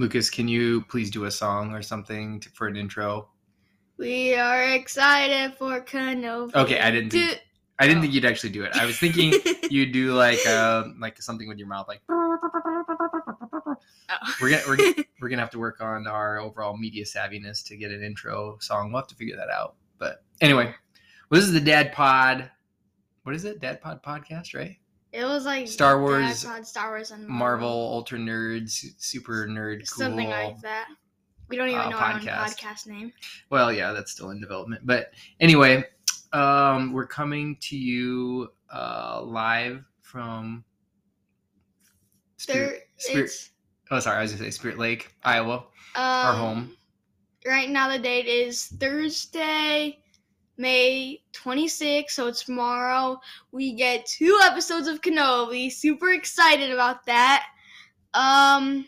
Lucas, can you please do a song or something to, for an intro? We are excited for Kenobi. Okay, I didn't think I didn't think you'd actually do it. I was thinking you'd do like uh like something with your mouth like Oh. we're gonna we're, we're gonna have to work on our overall media savviness to get an intro song. We'll have to figure that out. But anyway, well, this is the Dad Pod. What is it? Dad Pod podcast, right? It was like Star Wars, Star Wars, and Marvel, Ultra Nerds, Super Nerd, cool. something like that. We don't even uh, know our own podcast. podcast name. Well, yeah, that's still in development. But anyway, um, we're coming to you uh, live from There, Spirit. Spirit oh, sorry, I was gonna say Spirit Lake, Iowa, um, our home. Right now, the date is Thursday, May 26th, so it's tomorrow. We get two episodes of Kenobi. Super excited about that. Um,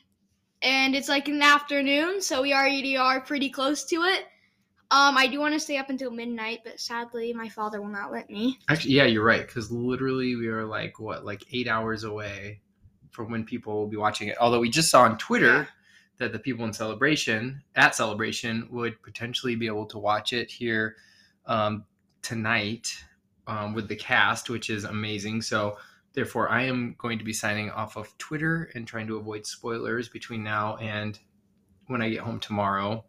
and it's like in the afternoon, so we already are pretty close to it. Um, I do want to stay up until midnight, but sadly, my father will not let me. Actually, yeah, you're right. Because literally, we are like what, like eight hours away from when people will be watching it. Although we just saw on Twitter Yeah. that the people in Celebration at Celebration would potentially be able to watch it here um, tonight um, with the cast, which is amazing. So therefore, I am going to be signing off of Twitter and trying to avoid spoilers between now and when I get home tomorrow.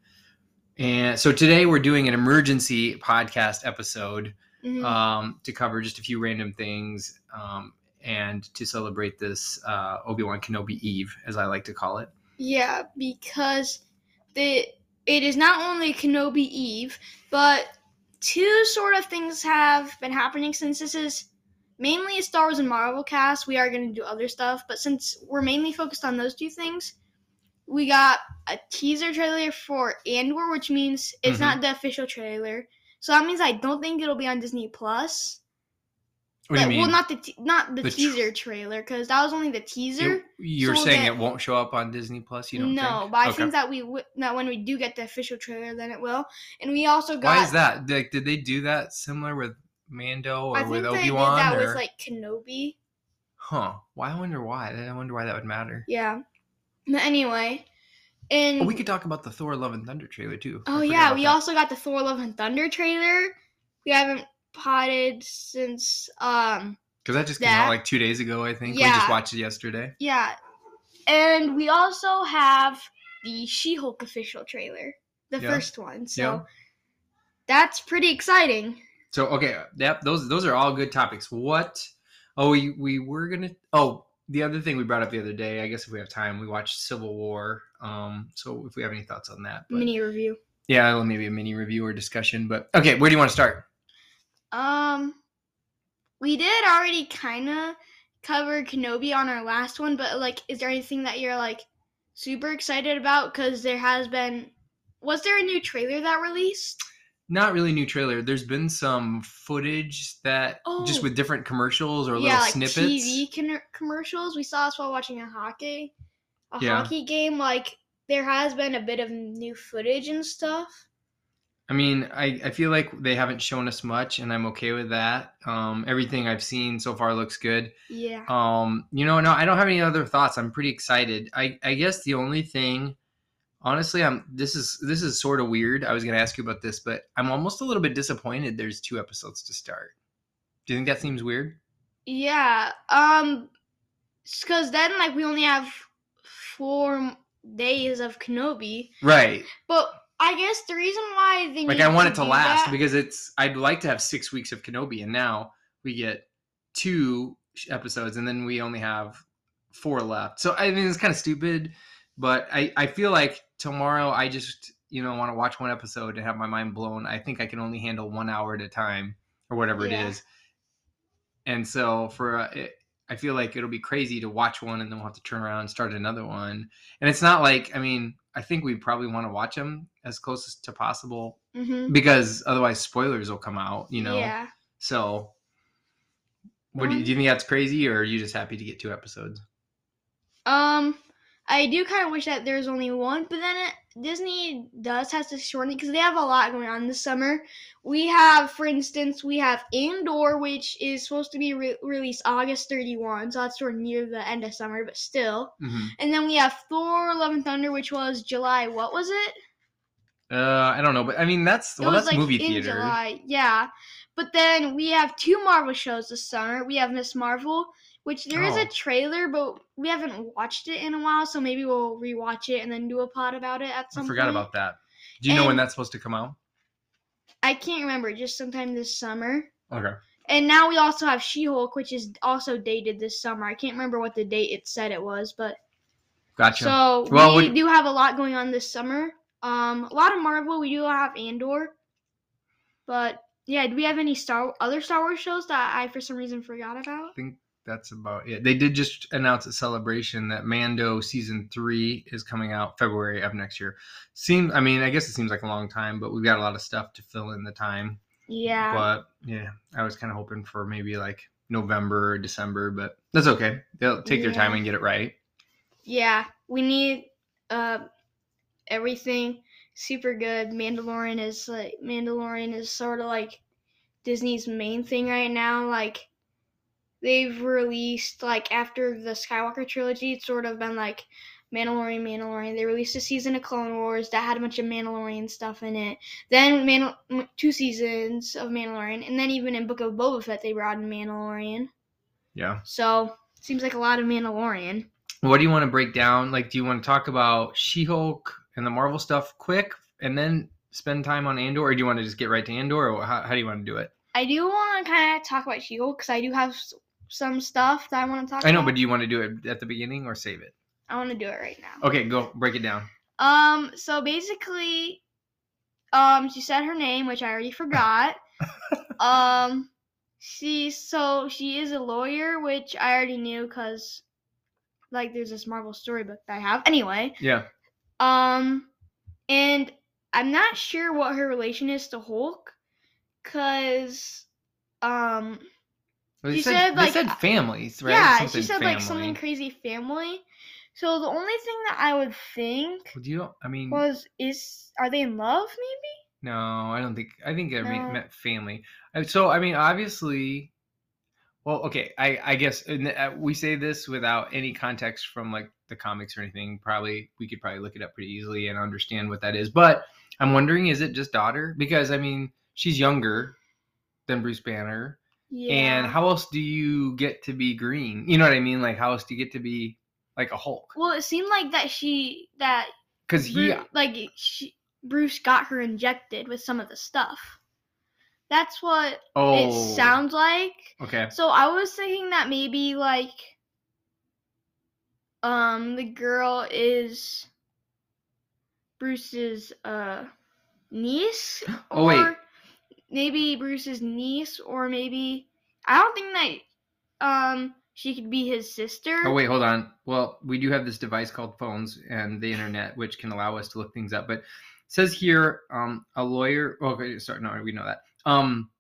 And so today we're doing an emergency podcast episode Mhm. um, to cover just a few random things um, and to celebrate this uh, Obi Wan Kenobi Eve, as I like to call it. Yeah, because the it is not only Kenobi Eve, but two sort of things have been happening since this is mainly a Star Wars and Marvel cast. We are going to do other stuff, but since we're mainly focused on those two things, we got a teaser trailer for Andor, which means it's Mhm. not the official trailer. So that means I don't think it'll be on Disney Plus. What do you mean? Well, not the te- not the, The tr- teaser trailer because that was only the teaser. You, are so saying it won't show up on Disney Plus? You don't no, think? but I Okay. think that we w- that when we do get the official trailer, then it will. And we also got. Why is that? Like, did they do that similar with Mando or with Obi Wan? that or... with like Kenobi. Huh? Why? I wonder why. I wonder why that would matter. Yeah. But anyway, and Oh, we could talk about the Thor: Love and Thunder trailer too. Oh yeah, we that. also got the Thor: Love and Thunder trailer. We haven't potted since um because that just came that- out like two days ago. I think we just watched it yesterday. yeah, and we also have the She-Hulk official trailer, the Yeah. first one. So Yeah. that's pretty exciting. So okay, yep, those those are all good topics. What? Oh, we we were gonna. Oh, the other thing we brought up the other day. I guess if we have time, we watched Civil War. Um, so if we have any thoughts on that, but, Mini review. yeah, well, maybe a mini review or discussion. But okay, where do you want to start? Um, we did already kind of cover Kenobi on our last one, but like, is there anything that you're like super excited about? Because there has been, was there a new trailer that released? Not really new trailer. There's been some footage that just Oh. with different commercials or yeah, little like snippets. TV con- commercials. We saw us while watching a hockey, a Yeah. hockey game. Like, there has been a bit of new footage and stuff. I mean, I, I feel like they haven't shown us much, and I'm okay with that. Um, everything I've seen so far looks good. Yeah. Um, you know, no, I don't have any other thoughts. I'm pretty excited. I, I guess the only thing, honestly, I'm this is this is sort of weird. I was gonna ask you about this, but I'm almost a little bit disappointed. There's two episodes to start. Do you think that seems weird? Yeah. Um, because then like we only have four days of Kenobi, Right. but I guess the reason why they Like I want it to last that- because it's. I'd like to have six weeks of Kenobi, and now we get two episodes, and then we only have four left. So I mean, it's kind of stupid, but I I feel like tomorrow I just you know want to watch one episode and have my mind blown. I think I can only handle one hour at a time or whatever Yeah. it is. And so for uh, it, I feel like it'll be crazy to watch one and then we'll have to turn around and start another one. And it's not like I mean I think we probably want to watch them as close as to possible Mhm. because otherwise spoilers will come out. You know. Yeah. So. What do you, Um, do you think that's crazy, or are you just happy to get two episodes? Um, I do kind of wish that there's only one, but then it, Disney does has to shorten it because they have a lot going on this summer. We have, for instance, we have Andor, which is supposed to be re- released August 31, so that's sort of near the end of summer, but still. Mhm. And then we have Thor: Love and Thunder, which was July. What was it? Uh, I don't know, but I mean that's It well, that's like movie in theater. July, yeah. But then we have two Marvel shows this summer. We have Miss Marvel, which there is Oh. a trailer, but we haven't watched it in a while, so maybe we'll rewatch it and then do a pod about it at some I forgot point. about that. Do you know when that's supposed to come out? I can't remember, just sometime this summer. Okay. And now we also have She-Hulk, which is also dated this summer. I can't remember what the date it said it was, but Gotcha. so Well, we we- do have a lot going on this summer. Um, a lot of Marvel. We do have Andor, but yeah, do we have any Star other Star Wars shows that I for some reason forgot about? I think that's about it. They did just announce at Celebration that Mando season three is coming out February of next year. Seem, I mean, I guess it seems like a long time, but we've got a lot of stuff to fill in the time. Yeah, But yeah, I was kind of hoping for maybe like November or December, but that's okay. They'll take their time and get it right. yeah. We need uh everything super good. Mandalorian is like Mandalorian is sort of like Disney's main thing right now. Like they've released like after the Skywalker trilogy, it's sort of been like Mandalorian, Mandalorian. They released a season of Clone Wars that had a bunch of Mandalorian stuff in it. Then Mandal- two seasons of Mandalorian, and then even in Book of Boba Fett they brought in Mandalorian. Yeah. So seems like a lot of Mandalorian. What do you want to break down? Like, do you want to talk about She Hulk and the Marvel stuff quick and then spend time on Andor, or do you want to just get right to Andor, or how, how do you want to do it? I do want to kind of talk about She-Hulk because I do have some stuff that I want to talk. I know, about. but do you want to do it at the beginning or save it? I want to do it right now. Okay, go break it down. Um. So basically, um, she said her name, which I already forgot. um, she so she is a lawyer, which I already knew because, like, there's this Marvel storybook that I have. Anyway, Yeah. um, and I'm not sure what her relation is to Hulk, cause, um, Well, She said, said, like, said uh, families, right? Yeah, Something she said like something crazy family. So the only thing that I would think Well, do you? I mean, was is are they in love maybe? no, I don't think. I think I mean, No. meant family. So I mean, obviously. Well, okay. I I guess uh, we say this without any context from like the comics or anything. Probably we could probably look it up pretty easily and understand what that is. But I'm wondering, is it just daughter? Because I mean, she's younger than Bruce Banner. Yeah. And how else do you get to be green? You know what I mean? Like how else do you get to be like a Hulk? well, it seemed like that she that Because he, like she, Bruce got her injected with some of the stuff. That's what oh, it sounds like. okay. So I was thinking that maybe like um the girl is Bruce's uh niece Oh, wait. Maybe Bruce's niece or maybe I don't think that um she could be his sister. Oh wait, hold on. Well, we do have this device called phones and the internet, which can allow us to look things up. But it says here, um, a lawyer. Okay, sorry, no, we know that. Um,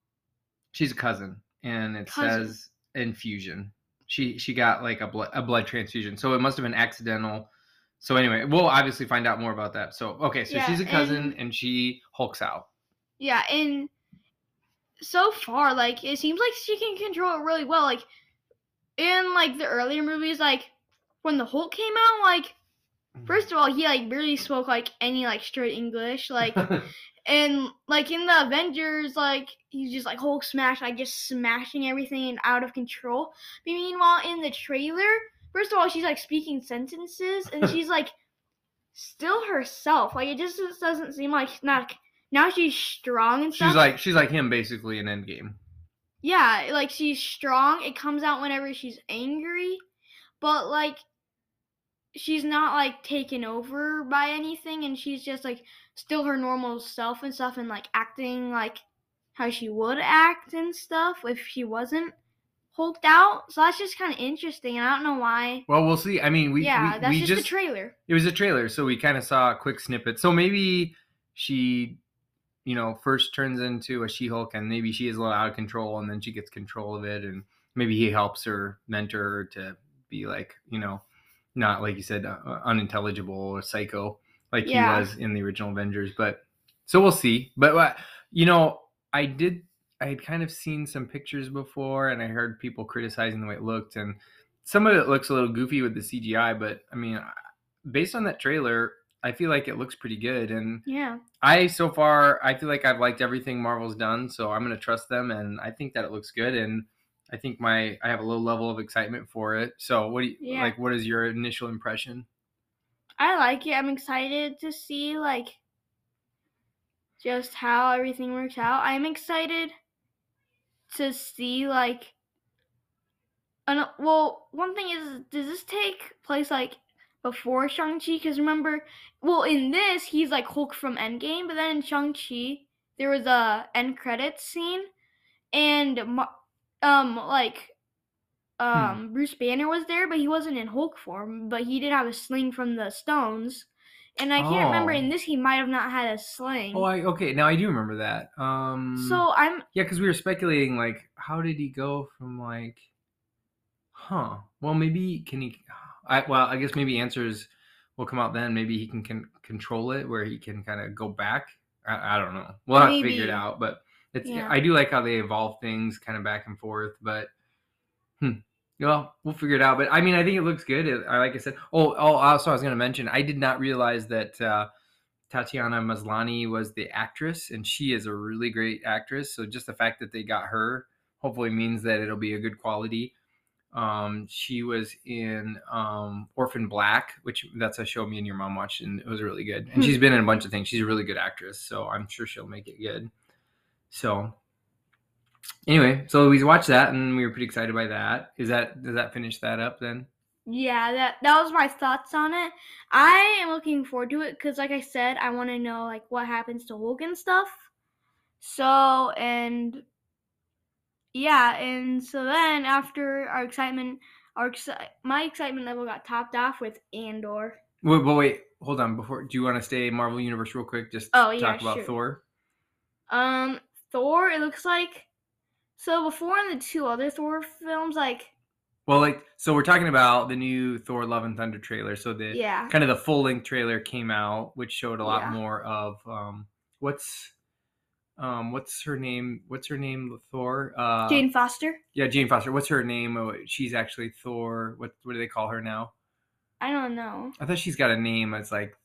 she's a cousin, and it Cousin. says infusion. She she got like a blood a blood transfusion, so it must have been accidental. So anyway, we'll obviously find out more about that. So okay, so Yeah, she's a cousin, and- and she hulks out. Yeah, and so far, like it seems like she can control it really well. Like in like the earlier movies, like when the Hulk came out, like mm-hmm. first of all, he like barely spoke like any like straight English. Like and like in the Avengers, like he's just like Hulk smash, like just smashing everything and out of control. But meanwhile, in the trailer, first of all, she's like speaking sentences and she's like still herself. Like it just doesn't seem like not now she's strong and stuff. she's like she's like him basically in Endgame. Yeah, like she's strong. It comes out whenever she's angry, but like she's not like taken over by anything and she's just like still her normal self and stuff and like acting like how she would act and stuff if she wasn't hulked out. So that's just kind of interesting and I don't know why. Well, we'll see. I mean, we yeah, we, that's we just, just the trailer. it was a trailer, so we kind of saw a quick snippet. So maybe she, you know, first turns into a She-Hulk, and maybe she is a little out of control, and then she gets control of it, and maybe he helps her, mentor her to be like, you know, not like you said, uh, unintelligible or psycho like Yeah. he was in the original Avengers. But so we'll see. But uh, you know, I did. I had kind of seen some pictures before, and I heard people criticizing the way it looked, and some of it looks a little goofy with the CGI. But I mean, based on that trailer, I feel like it looks pretty good, and Yeah. I so far I feel like I've liked everything Marvel's done, so I'm gonna trust them, and I think that it looks good, and I think my I have a low level of excitement for it. So what do you Yeah. like? What is your initial impression? I like it. I'm excited to see like just how everything works out. I'm excited to see like an, well, one thing is does this take place like before Shang-Chi cuz remember well in this he's like Hulk from Endgame, but then in Shang-Chi there was a end credits scene and um like um Bruce Banner was there, but he wasn't in Hulk form, but he did have a sling from the stones. And I can't remember Oh. in this he might have not had a sling. Oh, I okay. Now I do remember that. Um, so I'm yeah, because we were speculating like, how did he go from like, huh? Well, maybe can he? I well, I guess maybe answers will come out then. Maybe he can, can control it, where he can kind of go back. I, I don't know. We'll have to figure it out. But it's Yeah. I do like how they evolve things kind of back and forth. But hmm. Well, we'll figure it out. But I mean, I think it looks good. It, I like I said. Oh, oh. Also, I was going to mention. I did not realize that. Uh, Tatiana Maslany was the actress, and she is a really great actress. So just the fact that they got her hopefully means that it'll be a good quality. Um, she was in um, Orphan Black, which that's a show me and your mom watched, and it was really good. And she's been in a bunch of things. She's a really good actress, so I'm sure she'll make it good. So anyway, so we watched that, and we were pretty excited by that. Is that does that finish that up then? yeah, that that was my thoughts on it. I am looking forward to it cuz like I said, I want to know like what happens to Hulk and stuff. So, and yeah, and so then after our excitement our exci- my excitement level got topped off with Andor. Wait, but wait, hold on. Before, do you want to stay Marvel Universe real quick? Just Oh, yeah, talk about sure. Thor. Um, Thor. It looks like so before in the two other Thor films, like Well, like, so we're talking about the new Thor: Love and Thunder trailer. So the yeah, kind of the full length trailer came out, which showed a lot Yeah. more of um, what's um, what's her name? What's her name? Thor. Uh, Jane Foster. Yeah, Jane Foster. What's her name? Oh, she's actually Thor. What what do they call her now? I don't know. I thought she's got a name It's like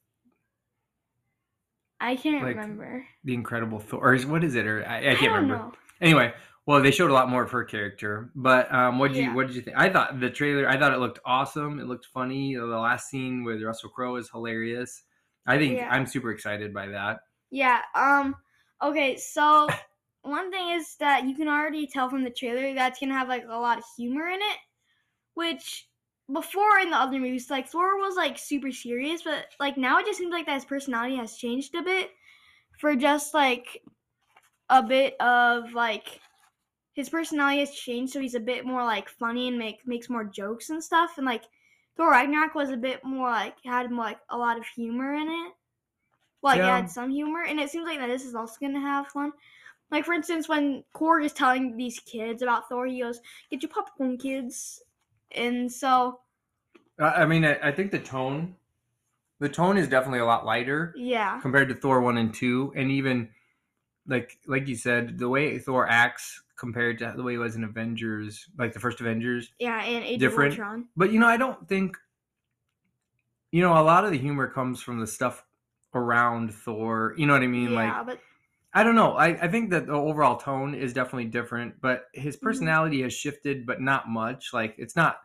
I can't Like, remember. the Incredible Thor. Or is, what is it? Or I, I can't don't remember. know. Anyway, well, they showed a lot more of her character. But um, what did you what did you think? I thought the trailer. I thought it looked awesome. It looked funny. The last scene with Russell Crowe is hilarious. I think Yeah. I'm super excited by that. Yeah. Um. Okay. So one thing is that you can already tell from the trailer that's gonna have like a lot of humor in it, which before in the other movies, like Thor was like super serious, but like now it just seems like that his personality has changed a bit for just like a bit of like his personality has changed, so he's a bit more like funny and make makes more jokes and stuff, and like Thor Ragnarok was a bit more like had more like a lot of humor in it. Like Yeah. had some humor, and it seems like that this is also gonna have fun. Like for instance, when Korg is telling these kids about Thor, he goes, "Get your popcorn, kids," and so I I mean, I, think the tone, the tone is definitely a lot lighter yeah, compared to Thor one and two, and even like like you said, the way Thor acts compared to the way he was in Avengers, like the first Avengers. yeah, and Age Different. But you know, I don't think you know a lot of the humor comes from the stuff around Thor. You know what I mean? yeah, Like but I don't know. I, I think that the overall tone is definitely different, but his Mm-hmm. personality has shifted, but not much. Like it's not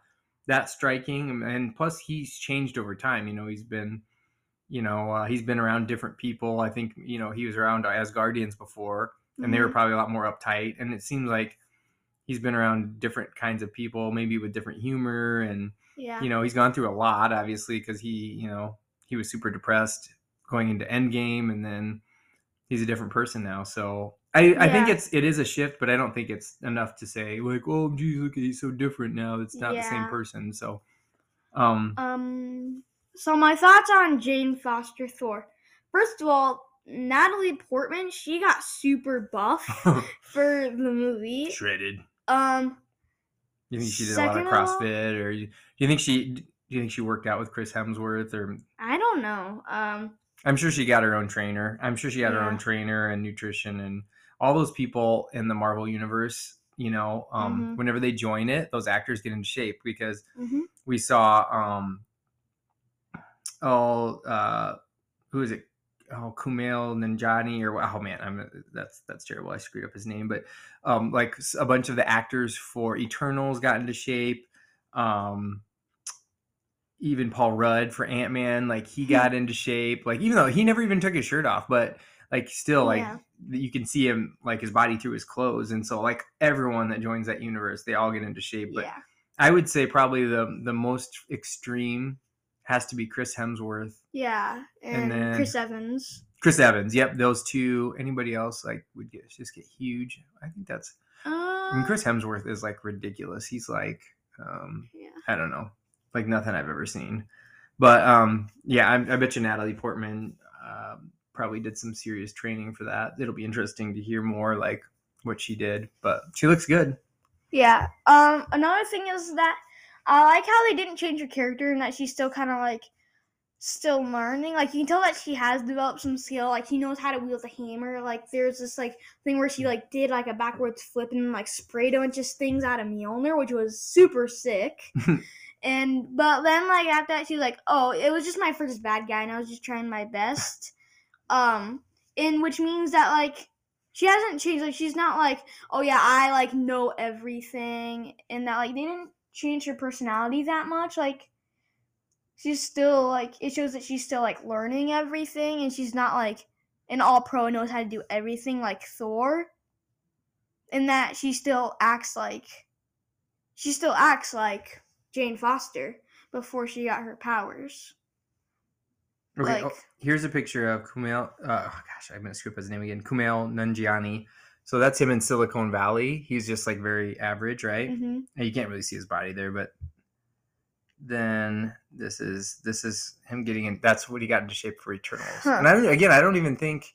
that striking, and- plus he's changed over time. You know, he's been, you know, uh, he's been around different people. I think you know he was around Asgardians before, and they were mhm, probably a lot more uptight. And it seems like he's been around different kinds of people, maybe with different humor, and yeah, you know he's gone through a lot, obviously, because he, you know, he was super depressed going into Endgame, and then he's a different person now. So I, I think it's it is a shift, but I don't think it's enough to say like, oh, geez, look, he's so different now. It's not the same person. So, um, Um, so my thoughts on Jane Foster Thor. First of all, Natalie Portman, she got super buff for the movie. shredded. Um, You think she did a lot of all- CrossFit, or you, you think she? Do you think she worked out with Chris Hemsworth, or I don't know. Um, I'm sure she got her own trainer. I'm sure she had her own trainer and nutrition and all those people in the Marvel universe. You know, um, Mhm. whenever they join it, those actors get into shape because hmm we saw um oh uh who is it oh kumail nanjani or oh man i'm that's that's terrible i screwed up his name but um like a bunch of the actors for eternals got into shape um even paul rudd for ant-man like he got into shape like even though he never even took his shirt off but like still like Yeah. you can see him like his body through his clothes and so like everyone that joins that universe they all get into shape but yeah. I would say probably the the most extreme has to be Chris Hemsworth, Yeah. And, then- Chris Evans. Chris Evans. Yep, those two. Anybody else like would get just get huge. I think that's. Uh, I mean, Chris Hemsworth is like ridiculous. He's like, um, Yeah. I don't know, like nothing I've ever seen. But um, yeah, I, I bet you Natalie Portman um, probably did some serious training for that. It'll be interesting to hear more like what she did, but she looks good. Yeah. Um. Another thing is that I like how they didn't change her character and that she's still kind of like still learning. Like you can tell that she has developed some skill. Like she knows how to wield a hammer. Like there's this like thing where she like did like a backwards flip and like sprayed a bunch of things out of Mjolnir, which was super sick. and but then like after that, she's like, oh, it was just my first bad guy, and I was just trying my best. Um. In which means that like she hasn't changed. Like she's not like oh yeah, I like know everything, and that like they didn't change her personality that much. Like she's still like it shows that she's still like learning everything, and she's not like an all pro knows how to do everything like Thor. In that she still acts like she still acts like Jane Foster before she got her powers. Okay, Like- oh, here's a picture of Kumail. Uh, oh gosh, I'm gonna screw up his name again. Kumail Nanjiani. So that's him in Silicon Valley. He's just like very average, right? hmm And you can't really see his body there, but then this is this is him getting in. That's what he got into shape for Eternals. Huh. And I don't, again, I don't even think.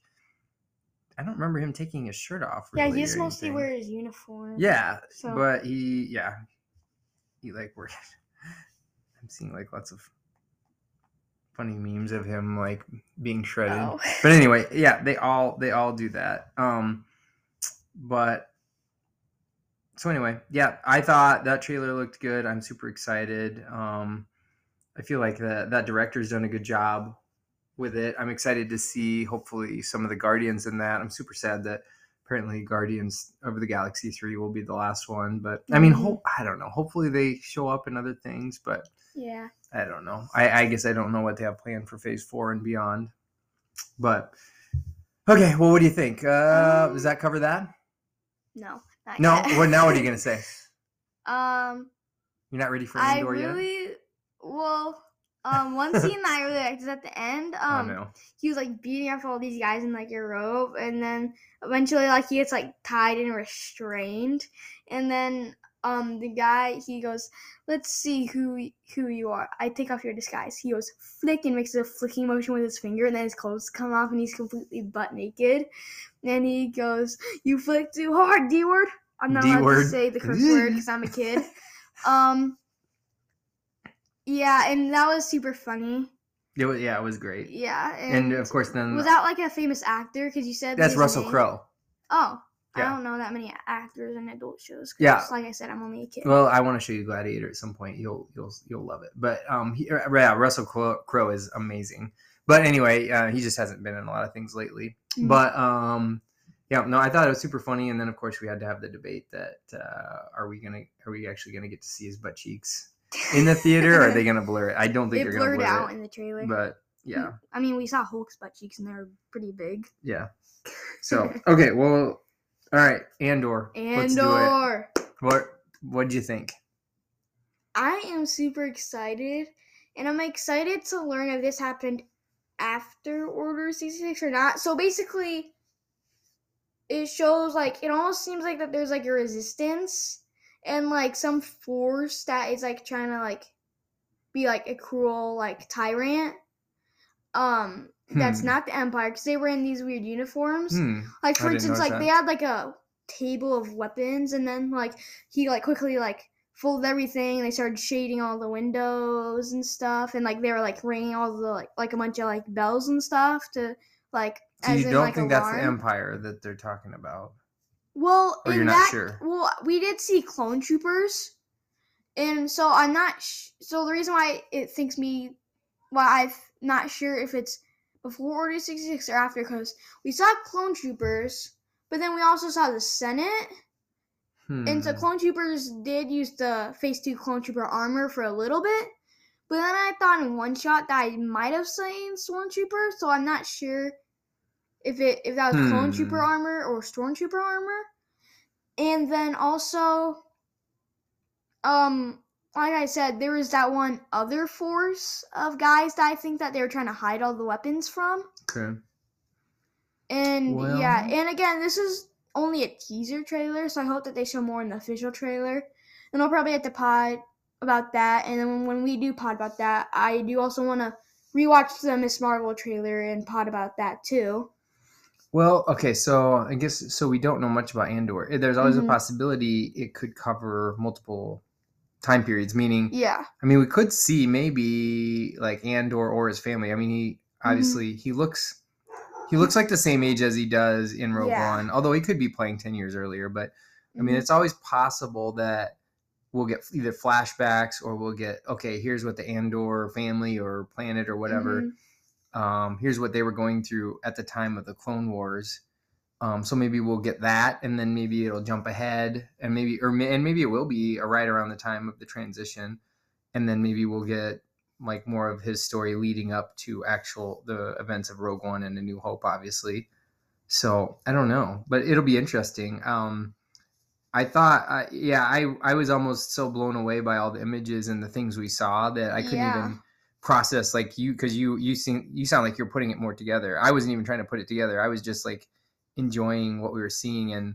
I don't remember him taking his shirt off. Yeah, really he just mostly wears his uniform. Yeah, So- but he, yeah, he like work. I'm seeing like lots of funny memes of him like being shredded. Oh. But anyway, yeah, they all they all do that. Um, but so anyway, yeah, I thought that trailer looked good. I'm super excited. Um, I feel like that that director's done a good job with it. I'm excited to see hopefully some of the Guardians in that. I'm super sad that apparently Guardians of the Galaxy 3 will be the last one, but I mean, Mhm. ho- I don't know. Hopefully they show up in other things, but Yeah. I don't know. I, I guess I don't know what they have planned for phase 4 and beyond. But okay, well what do you think? Uh, does Um, that cover that? No. No. yet. What now what are you going to say? Um, You're not ready for I Andor yet? well. Um, one scene that I really liked is at the end. Um, he was like beating up all these guys in like a robe, and then eventually like he gets like tied and restrained, and then um the guy he goes, "Let's see who who you are." I take off your disguise. He goes flick and makes a flicking motion with his finger, and then his clothes come off, and he's completely butt naked. And he goes, "You flick too hard, D word." I'm not allowed to say the curse word because I'm a kid. Um. Yeah, and that was super funny. It was, yeah, it was great. Yeah, and, And of course then was that like a famous actor? Because you said that's Russell. Crowe. Oh, Yeah. I don't know that many actors in adult shows. 'cause Yeah. like I said, I'm only a kid. Well, I want to show you Gladiator at some point. You'll you'll you'll love it. But um, he, uh, yeah, Russell Crowe is amazing. But anyway, uh, he just hasn't been in a lot of things lately. Mhm. But um, yeah, no, I thought it was super funny. And then of course we had to have the debate that uh, are we gonna are we actually gonna get to see his butt cheeks in the theater? or are they gonna blur it? I don't think it they're gonna blur it out it. in the trailer. But yeah, mm, I mean, we saw Hulk's butt cheeks and they're pretty big. yeah. So okay, well, all right, Andor. Do. Andor. What what did you think? I am super excited, and I'm excited to learn if this happened after Order 66 or not. So basically, it shows like it almost seems like that there's like a resistance and like some force that is like trying to like be like a cruel like tyrant. Um, that's Hmm. not the Empire because they were in these weird uniforms. Hmm. Like for instance, like they had like a table of weapons, and then like he like quickly like of everything. They started shading all the windows and stuff, and like they were like ringing all the like like a bunch of like bells and stuff to like. So as you in, don't like, think that's the. Empire that they're talking about? Well, Or in you're not that, sure? well, we did see clone troopers, and so I'm not. Sh- so the reason why it thinks me, why I'm not sure if it's before Order sixty six or after, because we saw clone troopers, but then we also saw the Senate, and so Hmm. clone troopers did use the Phase Two clone trooper armor for a little bit, but then I thought in one shot that I might have seen stormtrooper, so I'm not sure if it if that was clone Hmm. trooper armor or stormtrooper armor. And then also, um, like I said, there was that one other force of guys that I think that they were trying to hide all the weapons from. Okay. And Well- yeah, and again, this is only a teaser trailer, so I hope that they show more in the official trailer. And I'll probably have to pod about that. And then when we do pod about that, I do also want to rewatch the Miss Marvel trailer and pod about that too. Well, okay, so I guess so we don't know much about Andor. Eh, There's always Mhm. a possibility it could cover multiple time periods, meaning Yeah. I mean we could see maybe like Andor or his family. I mean he Mm-hmm. obviously he looks he looks like the same age as he does in Rogue Yeah. One, although he could be playing 10 years earlier, but I mean Mhm. it's always possible that we'll get either flashbacks or we'll get okay, here's what the Andor family or planet or whatever Mhm. Um, here's what they were going through at the time of the Clone Wars. Um, so maybe we'll get that, and then maybe it'll jump ahead, and maybe or and maybe it will be right around the time of the transition, and then maybe we'll get like more of his story leading up to actual the events of Rogue One and A New Hope, obviously. So I don't know, but it'll be interesting. Um, I thought, uh, yeah, I I was almost so blown away by all the images and the things we saw that I couldn't Yeah. even process like you because you you seem you sound like you're putting it more together. I wasn't even trying to put it together. I was just like enjoying what we were seeing and.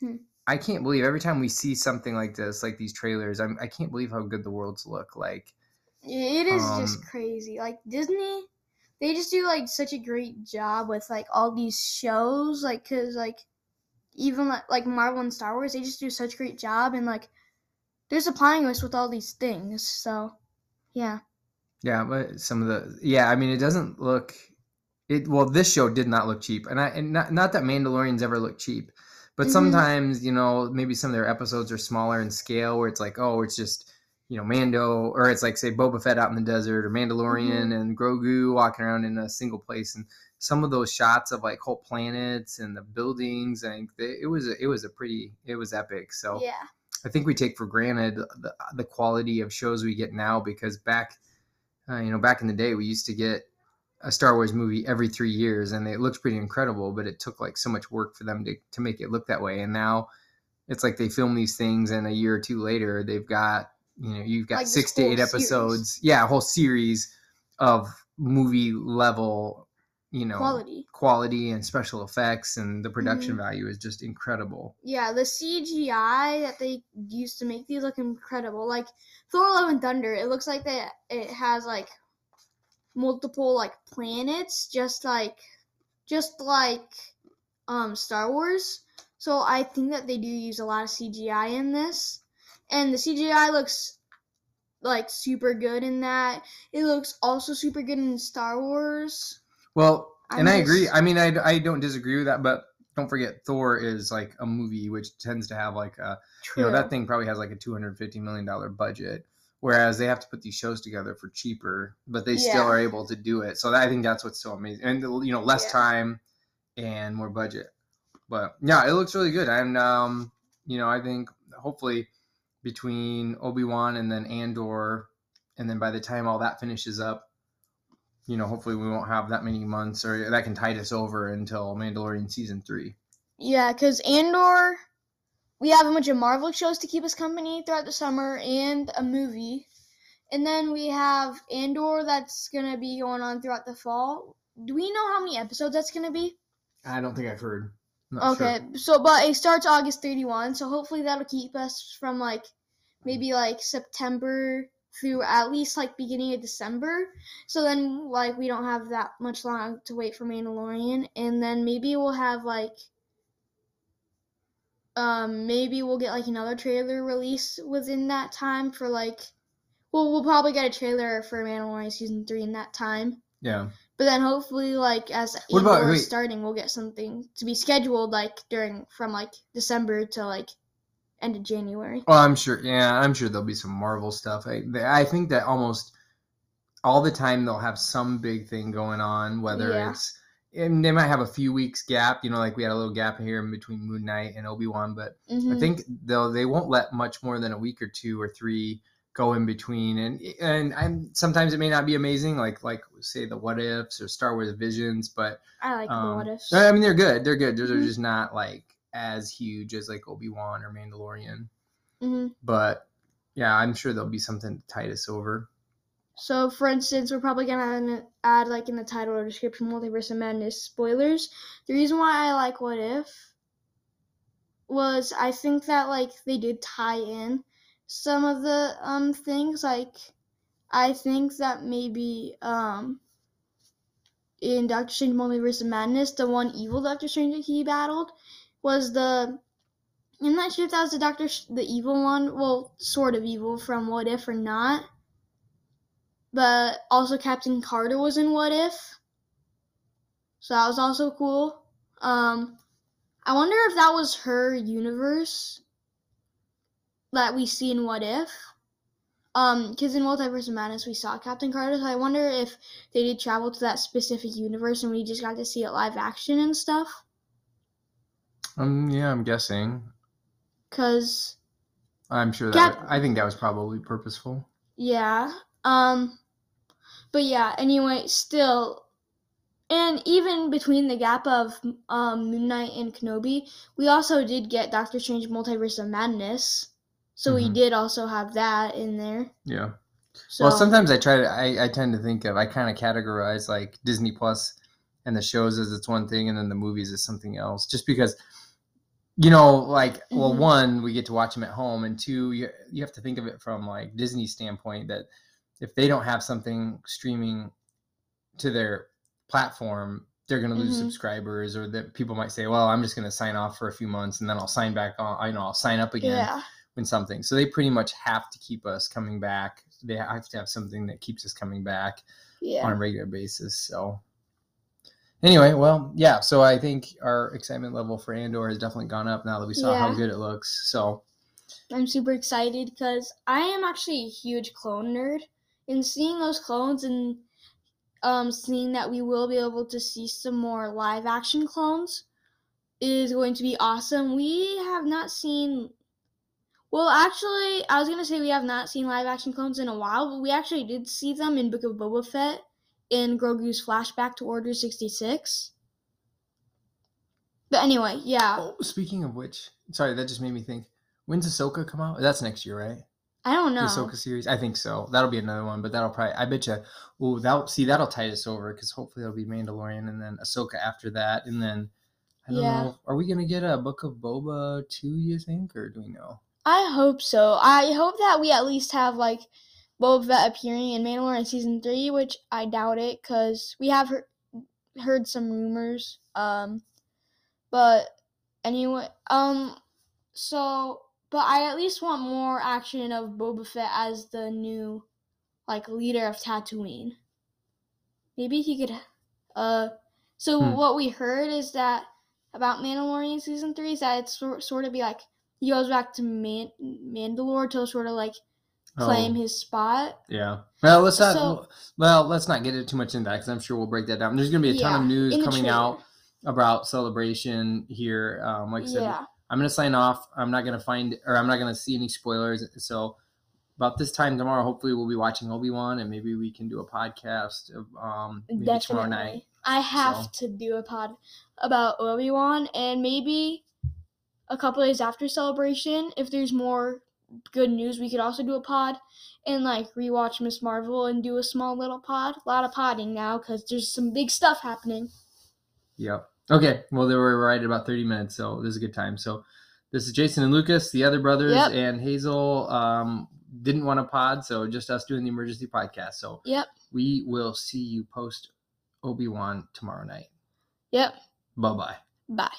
Hmm. I can't believe every time we see something like this, like these trailers, I'm, I can't believe how good the worlds look. Like, It is just Um, crazy. Like Disney, they just do like such a great job with like all these shows. Like, cause like even like, like Marvel and Star Wars, they just do such a great job. And like, they're supplying us with all these things. So, yeah. Yeah, but some of the yeah, I mean, it doesn't look it. Well, this show did not look cheap, and I and not not that Mandalorians ever look cheap, but Mhm. sometimes you know maybe some of their episodes are smaller in scale, where it's like oh, it's just you know Mando, or it's like say Boba Fett out in the desert, or Mandalorian and Grogu walking around in a single place, and some of those shots of like whole planets and the buildings, and it was it was a pretty it was epic. So Yeah. I think we take for granted the, the quality of shows we get now because back, uh, you know, back in the day, we used to get a Star Wars movie every three years, and it looks pretty incredible. But it took like so much work for them to to make it look that way. And now, it's like they film these things, and a year or two later, they've got you know you've got Like six to eight series. episodes, yeah, a whole series of movie level, you know, Quality. quality and special effects, and the production Mhm. value is just incredible. Yeah, the CGI that they used to make these look incredible. Like Thor: Love and Thunder, it looks like that it has like multiple like planets, just like just like um Star Wars. So I think that they do use a lot of CGI in this, and the CGI looks like super good in that. It looks also super good in Star Wars. Well, I and I agree. I mean, I, I don't disagree with that, but don't forget Thor is like a movie which tends to have like a you know that thing probably has like a two hundred fifty million dollar budget, whereas they have to put these shows together for cheaper, but they still are able to do it. So I think that's what's so amazing, and you know less Yeah. time and more budget. But yeah, it looks really good, and um, you know I think hopefully between Obi Wan and then Andor, and then by the time all that finishes up, you know, hopefully we won't have that many months or that can tide us over until Mandalorian season three. Yeah, because Andor, we have a bunch of Marvel shows to keep us company throughout the summer and a movie. And then we have Andor that's going to be going on throughout the fall. Do we know how many episodes that's going to be? I don't think I've heard. Okay, sure. so, but it starts August 31, so hopefully that'll keep us from like maybe like September through at least like beginning of December. So then like we don't have that much long to wait for Mandalorian and then maybe we'll have like um, maybe we'll get like another trailer release within that time for like. Well, we'll probably get a trailer for Mandalorian season three in that time. Yeah. But then hopefully, like as What about- Andor is wait. starting, we'll get something to be scheduled like during from like December to like end of January. Well, I'm sure. Yeah, I'm sure there'll be some Marvel stuff. I, I think that almost all the time they'll have some big thing going on. Whether Yeah. it's and they might have a few weeks gap. You know, like we had a little gap here in between Moon Knight and Obi Wan. But I Mhm. think they'll they won't let much more than a week or two or three go in between. And and I'm sometimes it may not be amazing, like like say the What Ifs or Star Wars Visions, but I like the um, what ifs. I mean, they're good. They're good. They're, they're Mhm. just not like as huge as like Obi Wan or Mandalorian. hmm But yeah, I'm sure there'll be something to tide us over. So, for instance, we're probably gonna add like in the title or description "Multiverse of Madness" spoilers. The reason why I like What If was I think that like they did tie in some of the um things. Like, I think that maybe um in Doctor Strange Multiverse of Madness, the one evil Doctor Strange that he battled was the. Not sure if that was the Doctor, the evil one. Well, sort of evil from What If or not but also Captain Carter was in What If. So that was also cool. Um I wonder if that was her universe that we see in What If. Um, because in Multiverse of Madness we saw Captain Carter, so I wonder if they did travel to that specific universe and we just got to see it live action and stuff. Um, yeah, I'm guessing. Cause I'm sure that. I think that was probably purposeful. Yeah. Um but yeah, anyway, still and even between the gap of um Moon Knight and Kenobi, we also did get Doctor Strange Multiverse of Madness. So we Mhm. did also have that in there. Yeah. So well, sometimes I try to. I, I tend to think of. I kind of categorize like Disney Plus and the shows is it's one thing, and then the movies is something else. Just because, you know, like, well, Mhm. one, we get to watch them at home, and two, you you have to think of it from like Disney's standpoint that if they don't have something streaming to their platform, they're going to lose Mhm. subscribers, or that people might say, well, I'm just going to sign off for a few months, and then I'll sign back on. I know I'll sign up again yeah. when something. So they pretty much have to keep us coming back. They have to have something that keeps us coming back on a regular basis. So anyway, well, yeah. So I think our excitement level for Andor has definitely gone up now that we saw how good it looks. So I'm super excited because I am actually a huge clone nerd. And seeing those clones and um, seeing that we will be able to see some more live action clones is going to be awesome. We have not seen. Well, actually, I was going to say we have not seen live action clones in a while, but we actually did see them in Book of Boba Fett in Grogu's flashback to Order 66. But anyway, yeah. oh, speaking of which, sorry, that just made me think. When's Ahsoka come out? That's next year, right? I don't know. The Ahsoka series. I think so. That'll be another one, but that'll probably. I bet you. Oh, that'll see that'll tide us over because hopefully it'll be Mandalorian and then Ahsoka after that, and then I don't Yeah. know. Are we gonna get a Book of Boba too? You think, or do we know? I hope so. I hope that we at least have like Boba Fett appearing in Mandalorian season three, which I doubt it because we have heard, heard some rumors. Um, but anyway, um, so but I at least want more action of Boba Fett as the new like leader of Tatooine. Maybe he could. Uh, so Hmm. what we heard is that about Mandalorian season three is that it's sort sort of be like he goes back to Man- Mandalore to sort of like claim Oh, his spot. yeah. Well, let's not. So- well, let's not get it too much into that because I'm sure we'll break that down. There's gonna be a ton Yeah, of news coming out about celebration here. Um, like I said, Yeah, I'm gonna sign off. I'm not gonna find or I'm not gonna see any spoilers. So about this time tomorrow, hopefully we'll be watching Obi Wan and maybe we can do a podcast of um maybe definitely. tomorrow night. I have So- to do a pod about Obi Wan, and maybe a couple days after celebration, if there's more good news, we could also do a pod and like rewatch Miss Marvel and do a small little pod. A lot of podding now because there's some big stuff happening. Yep. Okay. Well, they were right at about 30 minutes, so this is a good time. So this is Jason and Lucas, the other brothers, Yep. and Hazel um, didn't want a pod, so just us doing the emergency podcast. So Yep. we will see you post Obi Wan tomorrow night. Yep. Bye bye. Bye.